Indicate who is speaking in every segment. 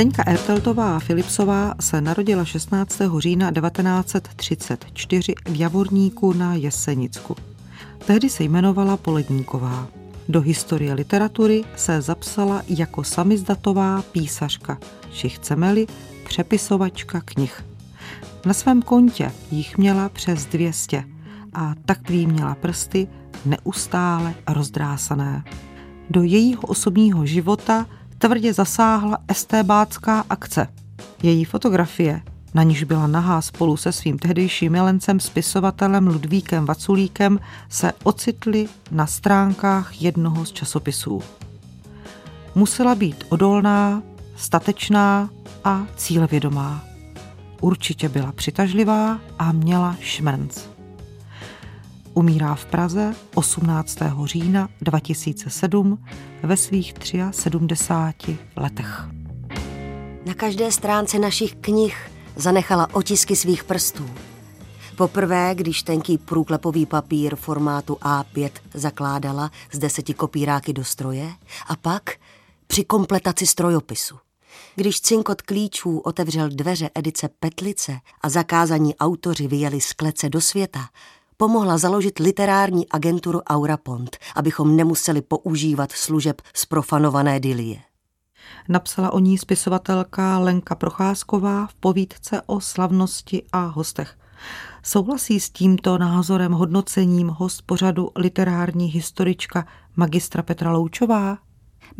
Speaker 1: Zdeňka Erteltová Filipsová se narodila 16. října 1934 v Javorníku na Jesenicku. Tehdy se jmenovala Poledníková. Do historie literatury se zapsala jako samizdatová písařka, či chceme-li přepisovačka knih. Na svém kontě jich měla přes 200 a takový měla prsty neustále rozdrásané. Do jejího osobního života tvrdě zasáhla estébácká akce. Její fotografie, na níž byla nahá spolu se svým tehdejším milencem spisovatelem Ludvíkem Vaculíkem, se ocitly na stránkách jednoho z časopisů. Musela být odolná, statečná a cílevědomá. Určitě byla přitažlivá a měla šmrnc. Umírá v Praze 18. října 2007 ve svých 73 letech.
Speaker 2: Na každé stránce našich knih zanechala otisky svých prstů. Poprvé, když tenký průklepový papír formátu A5 zakládala z deseti kopíráky do stroje a pak při kompletaci strojopisu. Když cinkot klíčů otevřel dveře edice Petlice a zakázaní autoři vyjeli z klece do světa, pomohla založit literární agenturu Aurapont, abychom nemuseli používat služeb zprofanované dilie.
Speaker 1: Napsala o ní spisovatelka Lenka Procházková v povídce o slavnosti a hostech. Souhlasí s tímto názorem hodnocením host pořadu literární historička magistra Petra Loučová?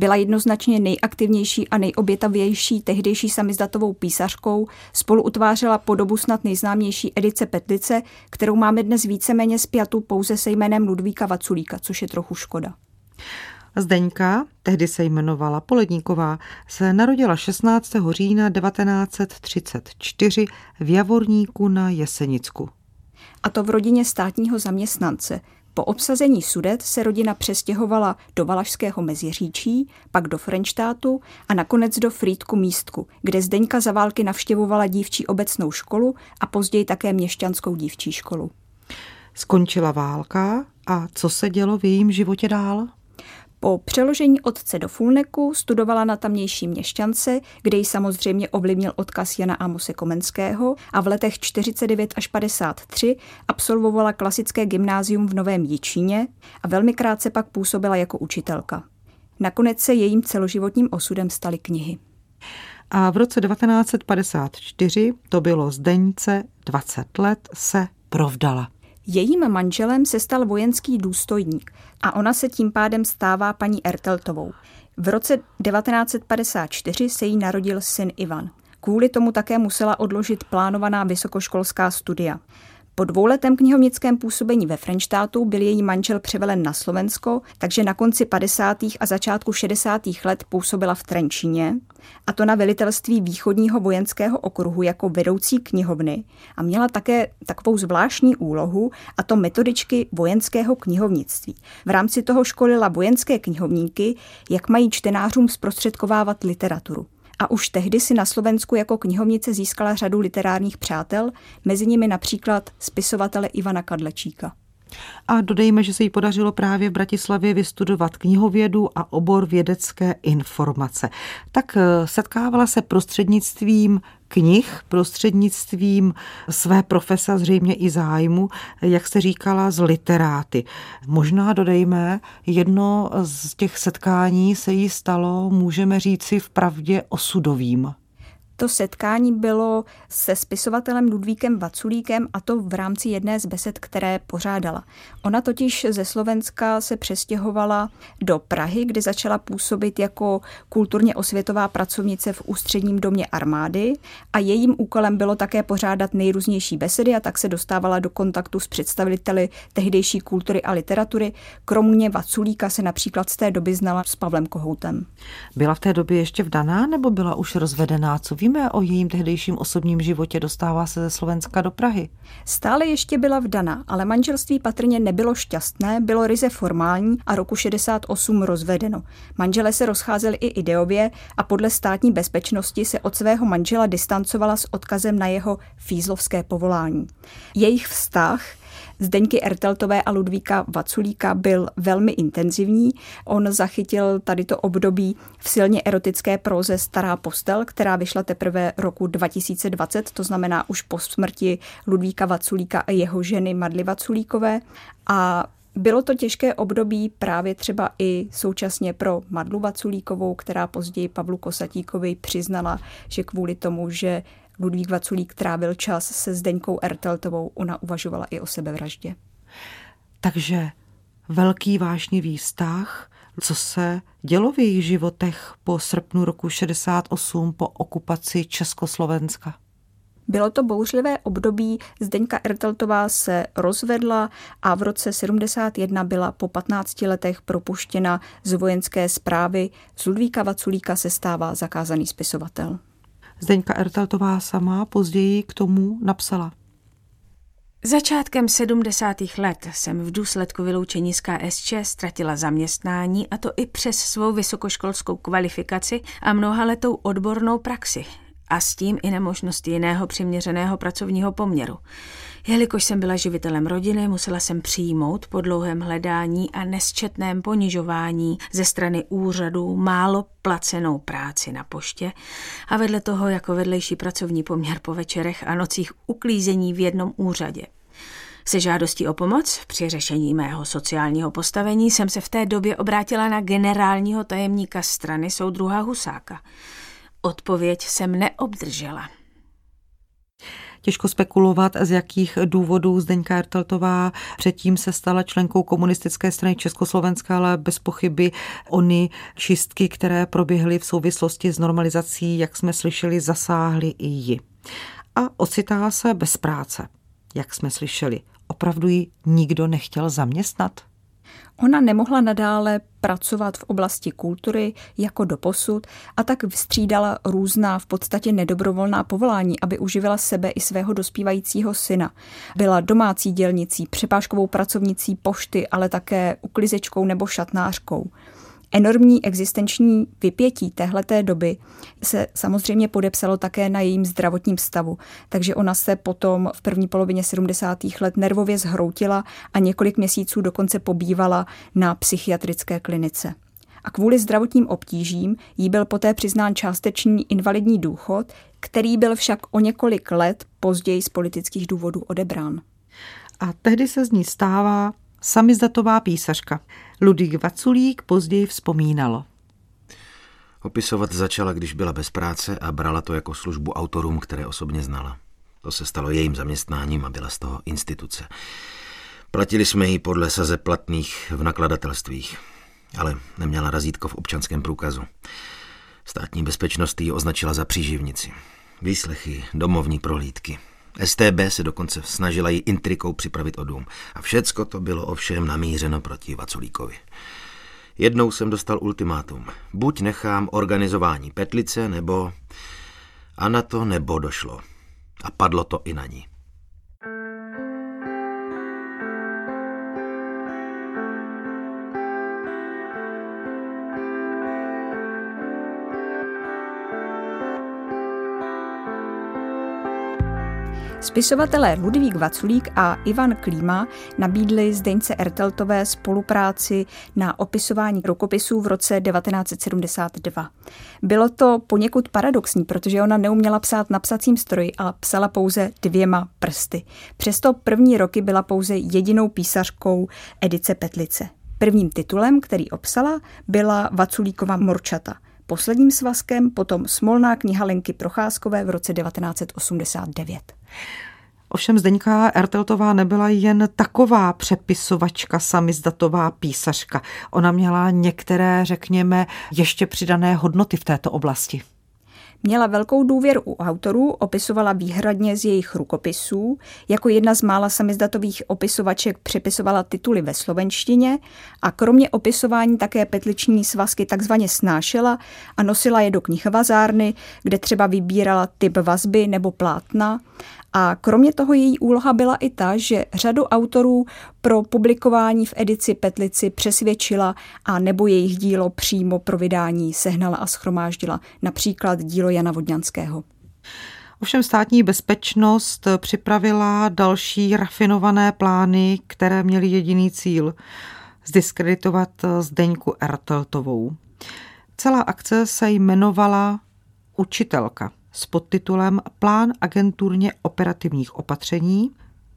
Speaker 3: Byla jednoznačně nejaktivnější a nejobětavější tehdejší samizdatovou písařkou, spolu utvářela podobu snad nejznámější edice Petlice, kterou máme dnes víceméně spjatu pouze se jménem Ludvíka Vaculíka, což je trochu škoda.
Speaker 1: Zdeňka, tehdy se jmenovala Poledníková, se narodila 16. října 1934 v Javorníku na Jesenicku.
Speaker 3: A to v rodině státního zaměstnance – po obsazení Sudet se rodina přestěhovala do Valašského Meziříčí, pak do Frenštátu a nakonec do Frýdku místku, kde Zdeňka za války navštěvovala dívčí obecnou školu a později také měšťanskou dívčí školu.
Speaker 1: Skončila válka a co se dělo v jejím životě dál?
Speaker 3: Po přeložení otce do Fulneku studovala na tamnější měšťance, kde ji samozřejmě ovlivnil odkaz Jana Amose Komenského a v letech 49 až 53 absolvovala klasické gymnázium v Novém Jičíně a velmi krátce pak působila jako učitelka. Nakonec se jejím celoživotním osudem staly knihy.
Speaker 1: A v roce 1954, to bylo Zdeňce 20 let, se provdala.
Speaker 3: Jejím manželem se stal vojenský důstojník a ona se tím pádem stává paní Erteltovou. V roce 1954 se jí narodil syn Ivan. Kvůli tomu také musela odložit plánovaná vysokoškolská studia. Po dvouletém knihovnickém působení ve Frenštátu byl její manžel převelen na Slovensko, takže na konci 50. a začátku 60. let působila v Trenčíně, a to na velitelství východního vojenského okruhu jako vedoucí knihovny a měla také takovou zvláštní úlohu, a to metodičky vojenského knihovnictví. V rámci toho školila vojenské knihovníky, jak mají čtenářům zprostředkovávat literaturu a už tehdy si na Slovensku jako knihovnice získala řadu literárních přátel, mezi nimi například spisovatele Ivana Kadlečíka.
Speaker 1: A dodejme, že se jí podařilo právě v Bratislavě vystudovat knihovědu a obor vědecké informace. Tak eh, setkávala se prostřednictvím knih, prostřednictvím své profese, zřejmě i zájmu, jak jste říkala, z literáty. Možná dodejme, jedno z těch setkání se jí stalo, můžeme říci, v pravdě osudovým.
Speaker 3: To setkání bylo se spisovatelem Ludvíkem Vaculíkem a to v rámci jedné z besed, které pořádala. Ona totiž ze Slovenska se přestěhovala do Prahy, kde začala působit jako kulturně osvětová pracovnice v ústředním domě armády a jejím úkolem bylo také pořádat nejrůznější besedy a tak se dostávala do kontaktu s představiteli tehdejší kultury a literatury. Kromě Vaculíka se například z té doby znala s Pavlem Kohoutem.
Speaker 1: Byla v té době ještě vdaná nebo byla už rozvedená? Co vím víme o jejím tehdejším osobním životě? Dostává se ze Slovenska do Prahy.
Speaker 3: Stále ještě byla vdana, ale manželství patrně nebylo šťastné, bylo ryze formální a roku 68 rozvedeno. Manžele se rozcházeli i ideově a podle státní bezpečnosti se od svého manžela distancovala s odkazem na jeho fízlovské povolání. Jejich vztah Zdeňky Erteltové a Ludvíka Vaculíka byl velmi intenzivní. On zachytil tady to období v silně erotické proze Stará postel, která vyšla teprve roku 2020, to znamená už po smrti Ludvíka Vaculíka a jeho ženy Madly Vaculíkové. A bylo to těžké období právě třeba i současně pro Madlu Vaculíkovou, která později Pavlu Kosatíkovi přiznala, že kvůli tomu, že Ludvík Vaculík trávil čas se Zdeňkou Erteltovou, ona uvažovala i o sebevraždě.
Speaker 1: Takže velký vážný vztah, co se dělo v jejich životech po srpnu roku 68 po okupaci Československa.
Speaker 3: Bylo to bouřlivé období, Zdeňka Erteltová se rozvedla a v roce 71 byla po 15 letech propuštěna z vojenské zprávy. Z Ludvíka Vaculíka se stává zakázaný spisovatel.
Speaker 1: Zdeňka Erteltová sama později k tomu napsala.
Speaker 4: Začátkem 70. let jsem v důsledku vyloučení z KSČ ztratila zaměstnání a to i přes svou vysokoškolskou kvalifikaci a mnohaletou odbornou praxi a s tím i nemožnost jiného přiměřeného pracovního poměru. Jelikož jsem byla živitelem rodiny, musela jsem přijmout po dlouhém hledání a nesčetném ponižování ze strany úřadů málo placenou práci na poště a vedle toho jako vedlejší pracovní poměr po večerech a nocích uklízení v jednom úřadě. Se žádostí o pomoc při řešení mého sociálního postavení jsem se v té době obrátila na generálního tajemníka strany soudruha Husáka. Odpověď jsem neobdržela.
Speaker 1: Těžko spekulovat, z jakých důvodů Zdeňka Erteltová předtím se stala členkou komunistické strany Československa, ale bez pochyby ony čistky, které proběhly v souvislosti s normalizací, jak jsme slyšeli, zasáhly i ji. A ocitá se bez práce, jak jsme slyšeli. Opravdu ji nikdo nechtěl zaměstnat?
Speaker 3: Ona nemohla nadále pracovat v oblasti kultury jako doposud a tak vstřídala různá v podstatě nedobrovolná povolání, aby uživila sebe i svého dospívajícího syna. Byla domácí dělnicí, přepážkovou pracovnicí pošty, ale také uklizečkou nebo šatnářkou. Enormní existenční vypětí téhleté doby se samozřejmě podepsalo také na jejím zdravotním stavu, takže ona se potom v první polovině 70. let nervově zhroutila a několik měsíců dokonce pobývala na psychiatrické klinice. A kvůli zdravotním obtížím jí byl poté přiznán částečný invalidní důchod, který byl však o několik let později z politických důvodů odebrán.
Speaker 1: A tehdy se z ní stává samizdatová písařka. Ludvík Vaculík později vzpomínalo.
Speaker 5: Opisovat začala, když byla bez práce a brala to jako službu autorům, které osobně znala. To se stalo jejím zaměstnáním a byla z toho instituce. Platili jsme ji podle saze platných v nakladatelstvích, ale neměla razítko v občanském průkazu. Státní bezpečnost ji označila za příživnici. Výslechy, domovní prohlídky. STB se dokonce snažila ji intrikou připravit o dům. A všecko to bylo ovšem namířeno proti Vaculíkovi. Jednou jsem dostal ultimátum. Buď nechám organizování petlice, nebo... A na to nebo došlo. A padlo to i na ní.
Speaker 3: Spisovatelé Ludvík Vaculík a Ivan Klíma nabídli Zdeňce Erteltové spolupráci na opisování rukopisů v roce 1972. Bylo to poněkud paradoxní, protože ona neuměla psát na psacím stroji, ale psala pouze dvěma prsty. Přesto první roky byla pouze jedinou písařkou edice Petlice. Prvním titulem, který obsala, byla Vaculíkova Morčata – posledním svazkem potom Smolná kniha Lenky Procházkové v roce 1989.
Speaker 1: Ovšem Zdeňka Erteltová nebyla jen taková přepisovačka, samizdatová písařka. Ona měla některé, řekněme, ještě přidané hodnoty v této oblasti.
Speaker 3: Měla velkou důvěru u autorů, opisovala výhradně z jejich rukopisů. Jako jedna z mála samizdatových opisovaček přepisovala tituly ve slovenštině a kromě opisování také petliční svazky takzvaně snášela a nosila je do knihvazárny, kde třeba vybírala typ vazby nebo plátna a kromě toho její úloha byla i ta, že řadu autorů pro publikování v edici Petlici přesvědčila a nebo jejich dílo přímo pro vydání sehnala a schromáždila, například dílo Jana Vodňanského.
Speaker 1: Ovšem státní bezpečnost připravila další rafinované plány, které měly jediný cíl zdiskreditovat Zdeňku Erteltovou. Celá akce se jmenovala Učitelka s podtitulem Plán agenturně operativních opatření.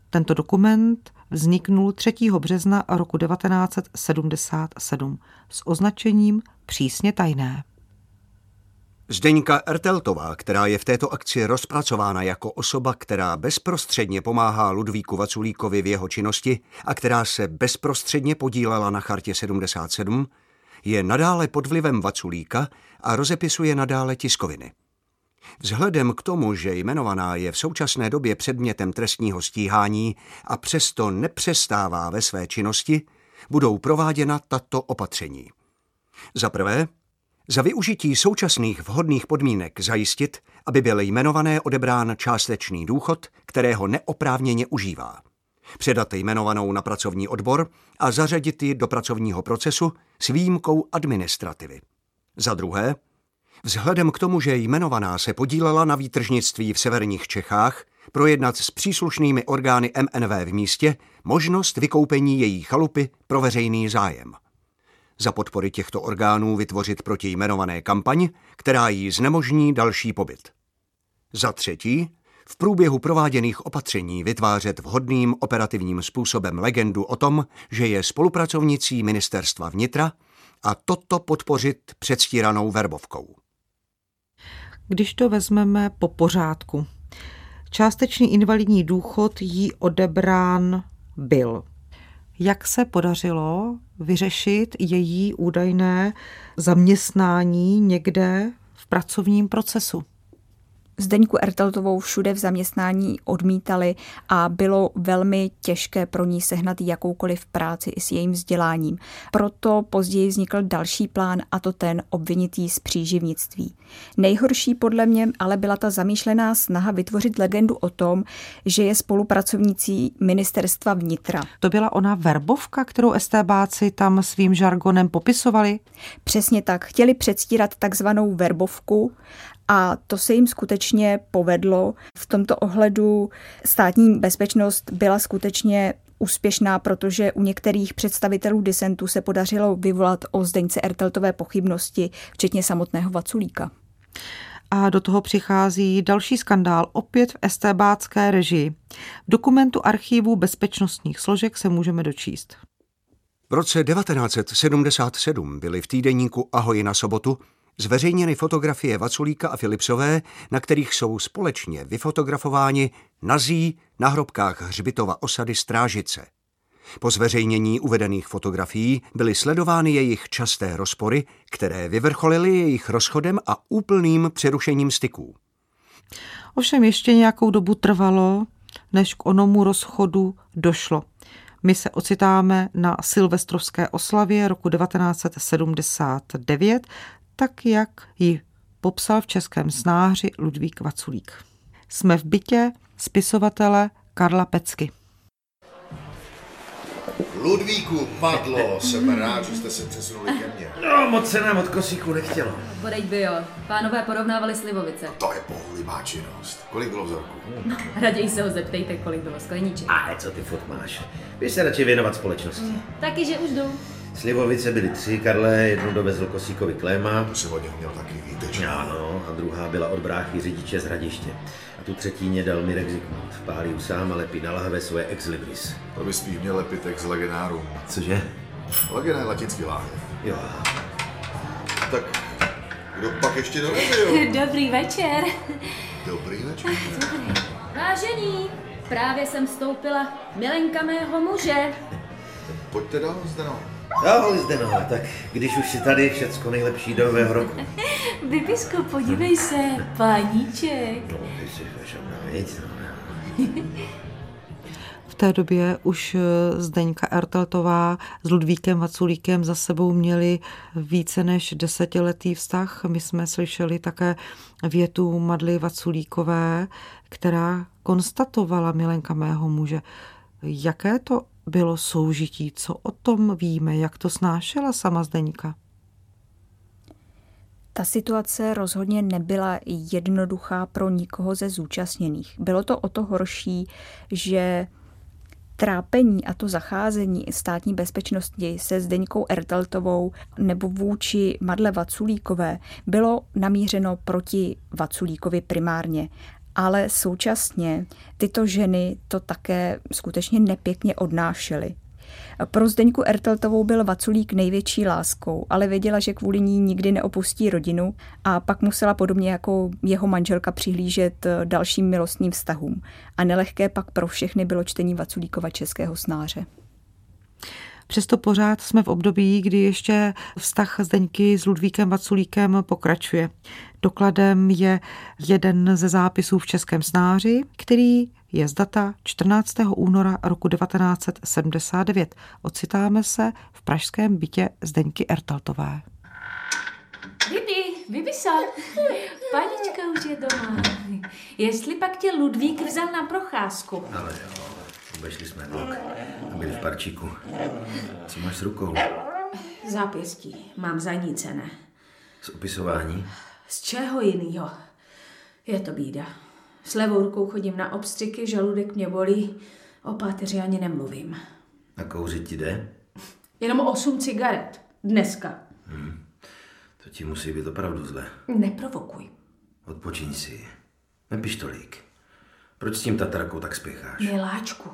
Speaker 1: Tento dokument vzniknul 3. března roku 1977 s označením přísně tajné.
Speaker 6: Zdeňka Erteltová, která je v této akci rozpracována jako osoba, která bezprostředně pomáhá Ludvíku Vaculíkovi v jeho činnosti a která se bezprostředně podílela na chartě 77, je nadále pod vlivem Vaculíka a rozepisuje nadále tiskoviny. Vzhledem k tomu, že jmenovaná je v současné době předmětem trestního stíhání a přesto nepřestává ve své činnosti, budou prováděna tato opatření. Za prvé, za využití současných vhodných podmínek zajistit, aby byl jmenované odebrán částečný důchod, kterého neoprávněně užívá. Předat jmenovanou na pracovní odbor a zařadit ji do pracovního procesu s výjimkou administrativy. Za druhé, vzhledem k tomu, že jmenovaná se podílela na výtržnictví v severních Čechách, projednat s příslušnými orgány MNV v místě možnost vykoupení její chalupy pro veřejný zájem za podpory těchto orgánů vytvořit proti jmenované kampaň, která jí znemožní další pobyt. Za třetí, v průběhu prováděných opatření vytvářet vhodným operativním způsobem legendu o tom, že je spolupracovnicí ministerstva vnitra a toto podpořit předstíranou verbovkou.
Speaker 1: Když to vezmeme po pořádku, částečný invalidní důchod jí odebrán byl jak se podařilo vyřešit její údajné zaměstnání někde v pracovním procesu.
Speaker 3: Zdeňku Erteltovou všude v zaměstnání odmítali a bylo velmi těžké pro ní sehnat jakoukoliv práci i s jejím vzděláním. Proto později vznikl další plán a to ten obvinitý z příživnictví. Nejhorší podle mě ale byla ta zamýšlená snaha vytvořit legendu o tom, že je spolupracovnící ministerstva vnitra.
Speaker 1: To byla ona verbovka, kterou estébáci tam svým žargonem popisovali?
Speaker 3: Přesně tak. Chtěli předstírat takzvanou verbovku a to se jim skutečně povedlo. V tomto ohledu státní bezpečnost byla skutečně úspěšná, protože u některých představitelů disentu se podařilo vyvolat o Zdeňce Erteltové pochybnosti, včetně samotného Vaculíka.
Speaker 1: A do toho přichází další skandál, opět v estébácké režii. V dokumentu archívu bezpečnostních složek se můžeme dočíst.
Speaker 6: V roce 1977 byly v týdeníku Ahoj na sobotu zveřejněny fotografie Vaculíka a Filipsové, na kterých jsou společně vyfotografováni nazí na hrobkách hřbitova osady Strážice. Po zveřejnění uvedených fotografií byly sledovány jejich časté rozpory, které vyvrcholily jejich rozchodem a úplným přerušením styků.
Speaker 1: Ovšem ještě nějakou dobu trvalo, než k onomu rozchodu došlo. My se ocitáme na silvestrovské oslavě roku 1979, tak jak ji popsal v českém snáři Ludvík Vaculík. Jsme v bytě spisovatele Karla Pecky.
Speaker 7: Ludvíku, padlo, jsem rád, že jste se přesunuli ke mně.
Speaker 5: No, moc se nám od kosíku nechtělo.
Speaker 8: Bodejť by jo. Pánové porovnávali slivovice.
Speaker 7: To je bohulibá činnost. Kolik bylo vzorků?
Speaker 8: No, raději se ho zeptejte, kolik bylo skleníček.
Speaker 5: A co ty furt máš? Vy se radši věnovat společnosti. Mm.
Speaker 8: Taky, že už jdu.
Speaker 5: Slivovice byly tři, Karle, jednu dovezl Kosíkovi Kléma.
Speaker 7: To se od něho měl taky výtečný.
Speaker 5: Ano, a druhá byla od bráchy řidiče z hradiště. A tu třetí mě dal Mirek Zikmund. Pálí sám a lepí na lahve svoje ex libris.
Speaker 7: To by spíš měl lepit ex legenárum.
Speaker 5: Cože?
Speaker 7: Legené je latinský láhev.
Speaker 5: Jo.
Speaker 7: Tak kdo pak ještě dorazil?
Speaker 8: Dobrý večer.
Speaker 7: Dobrý večer.
Speaker 8: Vážení, právě jsem vstoupila milenka mého muže.
Speaker 7: Pojďte dál, Zdeno.
Speaker 5: Ahoj Zdeno, tak když už si tady, všecko nejlepší do nového roku.
Speaker 8: Vypisku, podívej se, páníček.
Speaker 5: No, ty jsi vešamná, viď?
Speaker 1: V té době už Zdeňka Erteltová s Ludvíkem Vaculíkem za sebou měli více než desetiletý vztah. My jsme slyšeli také větu Madly Vaculíkové, která konstatovala milenka mého muže. Jaké to bylo soužití? Co o tom víme? Jak to snášela sama Zdeňka?
Speaker 3: Ta situace rozhodně nebyla jednoduchá pro nikoho ze zúčastněných. Bylo to o to horší, že trápení a to zacházení státní bezpečnosti se Zdeňkou Erteltovou nebo vůči Madle Vaculíkové bylo namířeno proti Vaculíkovi primárně. Ale současně tyto ženy to také skutečně nepěkně odnášely. Pro Zdeňku Erteltovou byl Vaculík největší láskou, ale věděla, že kvůli ní nikdy neopustí rodinu a pak musela podobně jako jeho manželka přihlížet dalším milostným vztahům. A nelehké pak pro všechny bylo čtení Vaculíkova českého snáře.
Speaker 1: Přesto pořád jsme v období, kdy ještě vztah Zdeňky s Ludvíkem Vaculíkem pokračuje. Dokladem je jeden ze zápisů v Českém snáři, který je z data 14. února roku 1979. Ocitáme se v pražském bytě Zdeňky Ertaltové.
Speaker 8: Bibi, Bibisa, panička už je doma. Jestli pak tě Ludvík vzal na procházku.
Speaker 5: Ale jo, obešli jsme blok a byli v parčíku. Co máš s rukou?
Speaker 4: Zápěstí. Mám zanícené.
Speaker 5: Z opisování?
Speaker 4: Z čeho jinýho? Je to bída. S levou rukou chodím na obstřiky, žaludek mě bolí, o páteři ani nemluvím.
Speaker 5: A kouřit ti jde?
Speaker 4: Jenom osm cigaret. Dneska.
Speaker 5: To ti musí být opravdu zle.
Speaker 4: Neprovokuj.
Speaker 5: Odpočiň si. Nepiš tolik. Proč s tím tatarkou tak spěcháš?
Speaker 4: Miláčku,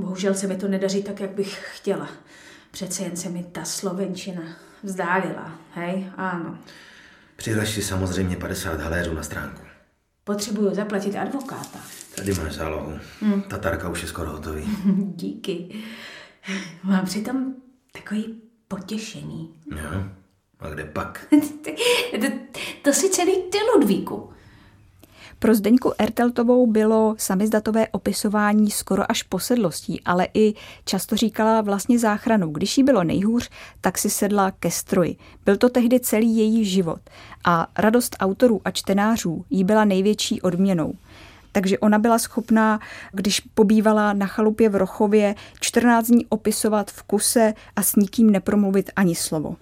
Speaker 4: bohužel se mi to nedaří tak, jak bych chtěla. Přece jen se mi ta slovenčina vzdálila, hej? Ano.
Speaker 5: Přihlaš si samozřejmě 50 haléřů na stránku.
Speaker 4: Potřebuju zaplatit advokáta.
Speaker 5: Tady máš zálohu. Hmm. Tatarka už je skoro hotový.
Speaker 4: Díky. Mám přitom takový potěšení.
Speaker 5: Jo? A kde pak?
Speaker 4: to, to si celý ty, Ludvíku.
Speaker 3: Pro Zdeňku Erteltovou bylo samizdatové opisování skoro až posedlostí, ale i často říkala vlastně záchranu. Když jí bylo nejhůř, tak si sedla ke stroji. Byl to tehdy celý její život a radost autorů a čtenářů jí byla největší odměnou. Takže ona byla schopná, když pobývala na chalupě v Rochově, 14 dní opisovat v kuse a s nikým nepromluvit ani slovo.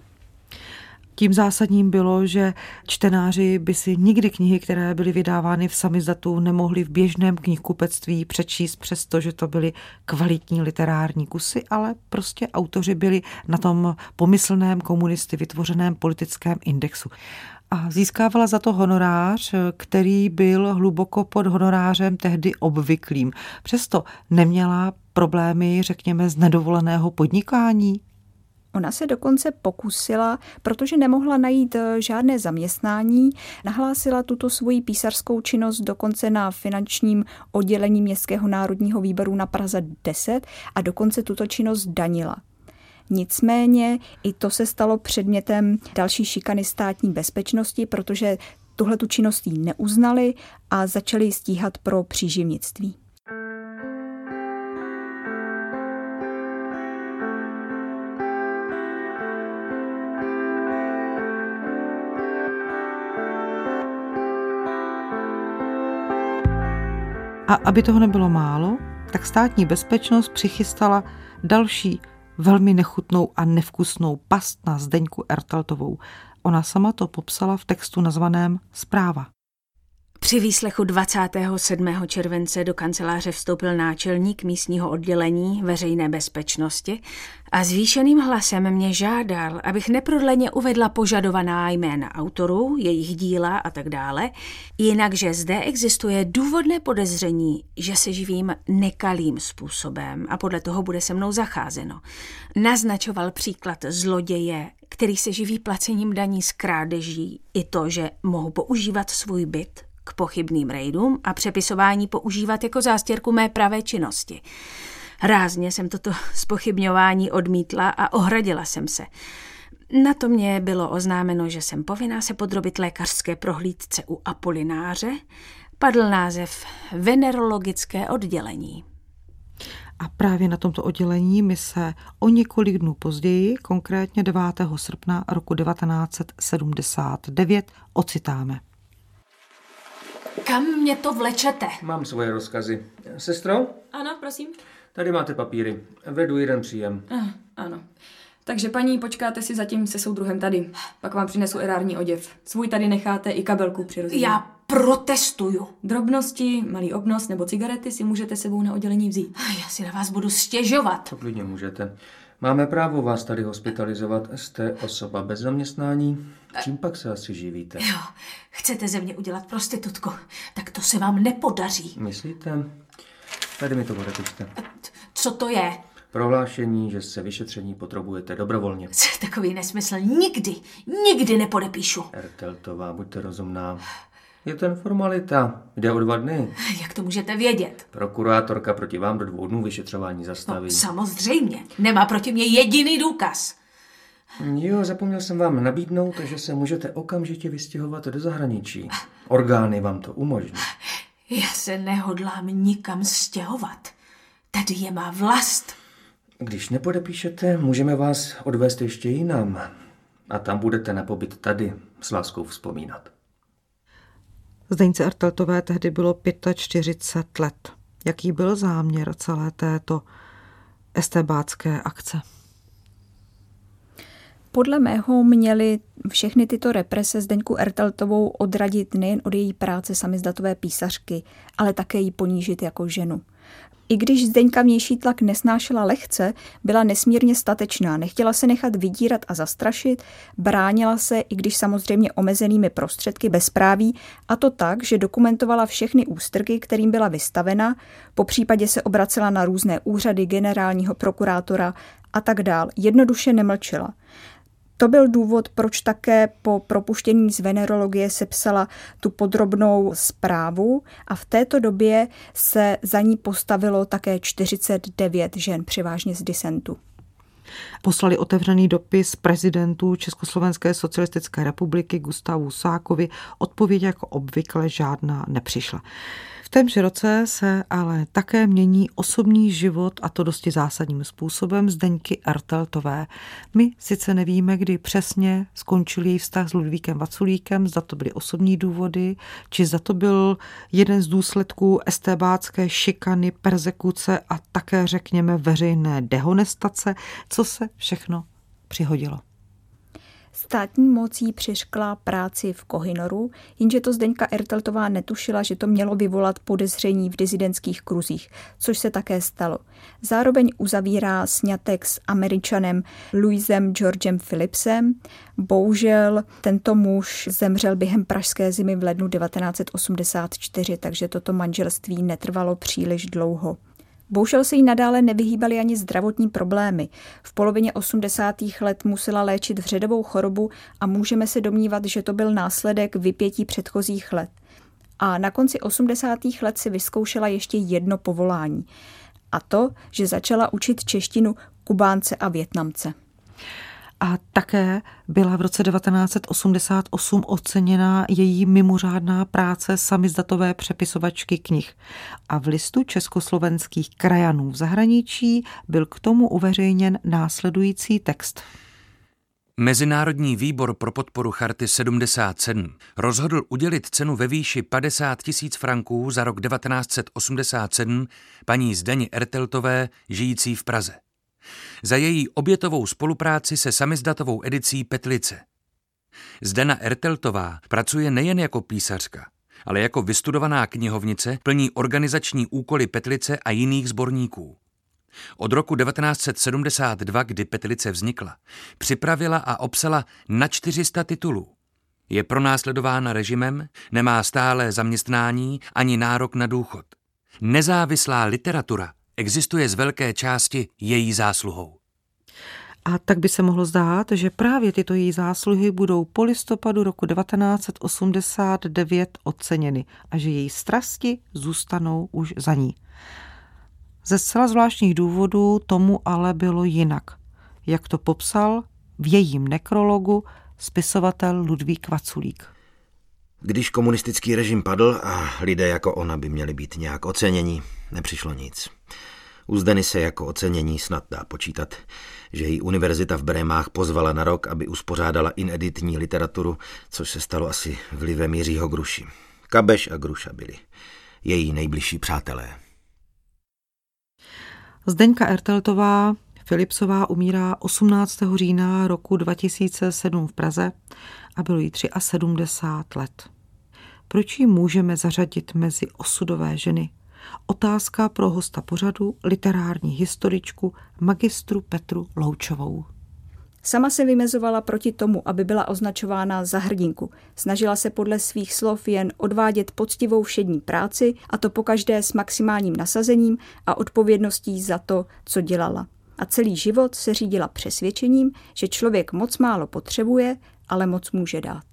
Speaker 1: Tím zásadním bylo, že čtenáři by si nikdy knihy, které byly vydávány v samizdatu, nemohli v běžném knihkupectví přečíst, přestože to byly kvalitní literární kusy, ale prostě autoři byli na tom pomyslném komunisty vytvořeném politickém indexu. A získávala za to honorář, který byl hluboko pod honorářem tehdy obvyklým. Přesto neměla problémy, řekněme, z nedovoleného podnikání.
Speaker 3: Ona se dokonce pokusila, protože nemohla najít eh, žádné zaměstnání, nahlásila tuto svoji písařskou činnost dokonce na finančním oddělení Městského národního výboru na Praze 10 a dokonce tuto činnost danila. Nicméně i to se stalo předmětem další šikany státní bezpečnosti, protože tuhle tu činnost jí neuznali a začali stíhat pro příživnictví.
Speaker 1: A aby toho nebylo málo, tak státní bezpečnost přichystala další velmi nechutnou a nevkusnou past na Zdeňku Ertaltovou. Ona sama to popsala v textu nazvaném Zpráva.
Speaker 4: Při výslechu 27. července do kanceláře vstoupil náčelník místního oddělení veřejné bezpečnosti a zvýšeným hlasem mě žádal, abych neprodleně uvedla požadovaná jména autorů, jejich díla a tak dále, jinak, že zde existuje důvodné podezření, že se živím nekalým způsobem a podle toho bude se mnou zacházeno. Naznačoval příklad zloděje, který se živí placením daní z krádeží, i to, že mohu používat svůj byt k pochybným rejdům a přepisování používat jako zástěrku mé pravé činnosti. Rázně jsem toto spochybňování odmítla a ohradila jsem se. Na to mě bylo oznámeno, že jsem povinná se podrobit lékařské prohlídce u Apolináře. Padl název Venerologické oddělení.
Speaker 1: A právě na tomto oddělení my se o několik dnů později, konkrétně 9. srpna roku 1979, ocitáme.
Speaker 4: Kam mě to vlečete?
Speaker 9: Mám svoje rozkazy. Sestro,
Speaker 8: Ano, prosím.
Speaker 9: tady máte papíry. Vedu jeden příjem.
Speaker 8: Ah, ano.
Speaker 9: Takže paní, počkáte si zatím se soudruhem tady. Pak vám přinesu erární oděv. Svůj tady necháte i kabelku přirozeně.
Speaker 8: Já protestuju.
Speaker 9: Drobnosti, malý obnos nebo cigarety si můžete sebou na oddělení vzít.
Speaker 8: Já si na vás budu stěžovat.
Speaker 10: To klidně můžete. Máme právo vás tady hospitalizovat. Jste osoba bez zaměstnání. Čím pak se asi živíte?
Speaker 8: Jo, chcete ze mě udělat prostitutku, tak to se vám nepodaří.
Speaker 10: Myslíte? Tady mi to podepište.
Speaker 8: Co to je?
Speaker 10: Prohlášení, že se vyšetření potřebujete dobrovolně.
Speaker 8: Takový nesmysl nikdy, nikdy nepodepíšu.
Speaker 10: Erteltová, buďte rozumná. Je to jen formalita. Jde o dva dny.
Speaker 8: Jak to můžete vědět?
Speaker 10: Prokurátorka proti vám do dvou dnů vyšetřování
Speaker 8: No,
Speaker 10: zastaví.
Speaker 8: samozřejmě. Nemá proti mě jediný důkaz.
Speaker 10: Jo, zapomněl jsem vám nabídnout, že se můžete okamžitě vystěhovat do zahraničí. Orgány vám to umožní.
Speaker 8: Já se nehodlám nikam stěhovat. Tady je má vlast.
Speaker 10: Když nepodepíšete, můžeme vás odvést ještě jinam. A tam budete na pobyt tady s láskou vzpomínat.
Speaker 1: Zdeňce Arteltové tehdy bylo 45 let. Jaký byl záměr celé této estebácké akce?
Speaker 3: Podle mého měly všechny tyto represe Zdeňku Erteltovou odradit nejen od její práce samizdatové písařky, ale také ji ponížit jako ženu. I když Zdeňka vnější tlak nesnášela lehce, byla nesmírně statečná, nechtěla se nechat vydírat a zastrašit, bránila se, i když samozřejmě omezenými prostředky bezpráví, a to tak, že dokumentovala všechny ústrky, kterým byla vystavena, po případě se obracela na různé úřady generálního prokurátora a tak dál. Jednoduše nemlčela. To byl důvod, proč také po propuštění z venerologie sepsala tu podrobnou zprávu a v této době se za ní postavilo také 49 žen, převážně z disentu.
Speaker 1: Poslali otevřený dopis prezidentu Československé socialistické republiky Gustavu Sákovi. Odpověď jako obvykle žádná nepřišla. V témž roce se ale také mění osobní život a to dosti zásadním způsobem Zdeňky Arteltové. My sice nevíme, kdy přesně skončil její vztah s Ludvíkem Vaculíkem, zda to byly osobní důvody, či zda to byl jeden z důsledků estébácké šikany, persekuce a také řekněme veřejné dehonestace, co se všechno přihodilo.
Speaker 3: Státní mocí přiškla práci v Kohinoru, jenže to Zdeňka Erteltová netušila, že to mělo vyvolat podezření v dizidentských kruzích, což se také stalo. Zároveň uzavírá sňatek s američanem Louisem Georgem Philipsem. Bohužel tento muž zemřel během pražské zimy v lednu 1984, takže toto manželství netrvalo příliš dlouho. Bohužel se jí nadále nevyhýbaly ani zdravotní problémy. V polovině 80. let musela léčit vředovou chorobu a můžeme se domnívat, že to byl následek vypětí předchozích let. A na konci 80. let si vyzkoušela ještě jedno povolání. A to, že začala učit češtinu Kubánce a Větnamce.
Speaker 1: A také byla v roce 1988 oceněna její mimořádná práce samizdatové přepisovačky knih. A v listu československých krajanů v zahraničí byl k tomu uveřejněn následující text.
Speaker 11: Mezinárodní výbor pro podporu Charty 77 rozhodl udělit cenu ve výši 50 tisíc franků za rok 1987 paní Zdeně Erteltové, žijící v Praze za její obětovou spolupráci se samizdatovou edicí Petlice. Zdena Erteltová pracuje nejen jako písařka, ale jako vystudovaná knihovnice plní organizační úkoly Petlice a jiných sborníků. Od roku 1972, kdy Petlice vznikla, připravila a obsala na 400 titulů. Je pronásledována režimem, nemá stále zaměstnání ani nárok na důchod. Nezávislá literatura existuje z velké části její zásluhou.
Speaker 1: A tak by se mohlo zdát, že právě tyto její zásluhy budou po listopadu roku 1989 oceněny a že její strasti zůstanou už za ní. Ze zcela zvláštních důvodů tomu ale bylo jinak, jak to popsal v jejím nekrologu spisovatel Ludvík Vaculík.
Speaker 5: Když komunistický režim padl a lidé jako ona by měli být nějak oceněni, nepřišlo nic. U Zdeny se jako ocenění snad dá počítat, že její univerzita v Brémách pozvala na rok, aby uspořádala ineditní literaturu, což se stalo asi vlivem Jiřího Gruši. Kabeš a Gruša byli její nejbližší přátelé.
Speaker 1: Zdeňka Erteltová Filipsová umírá 18. října roku 2007 v Praze a bylo jí 73 let. Proč ji můžeme zařadit mezi osudové ženy? Otázka pro hosta pořadu, literární historičku, magistru Petru Loučovou.
Speaker 3: Sama se vymezovala proti tomu, aby byla označována za hrdinku. Snažila se podle svých slov jen odvádět poctivou všední práci a to pokaždé s maximálním nasazením a odpovědností za to, co dělala. A celý život se řídila přesvědčením, že člověk moc málo potřebuje, ale moc může dát.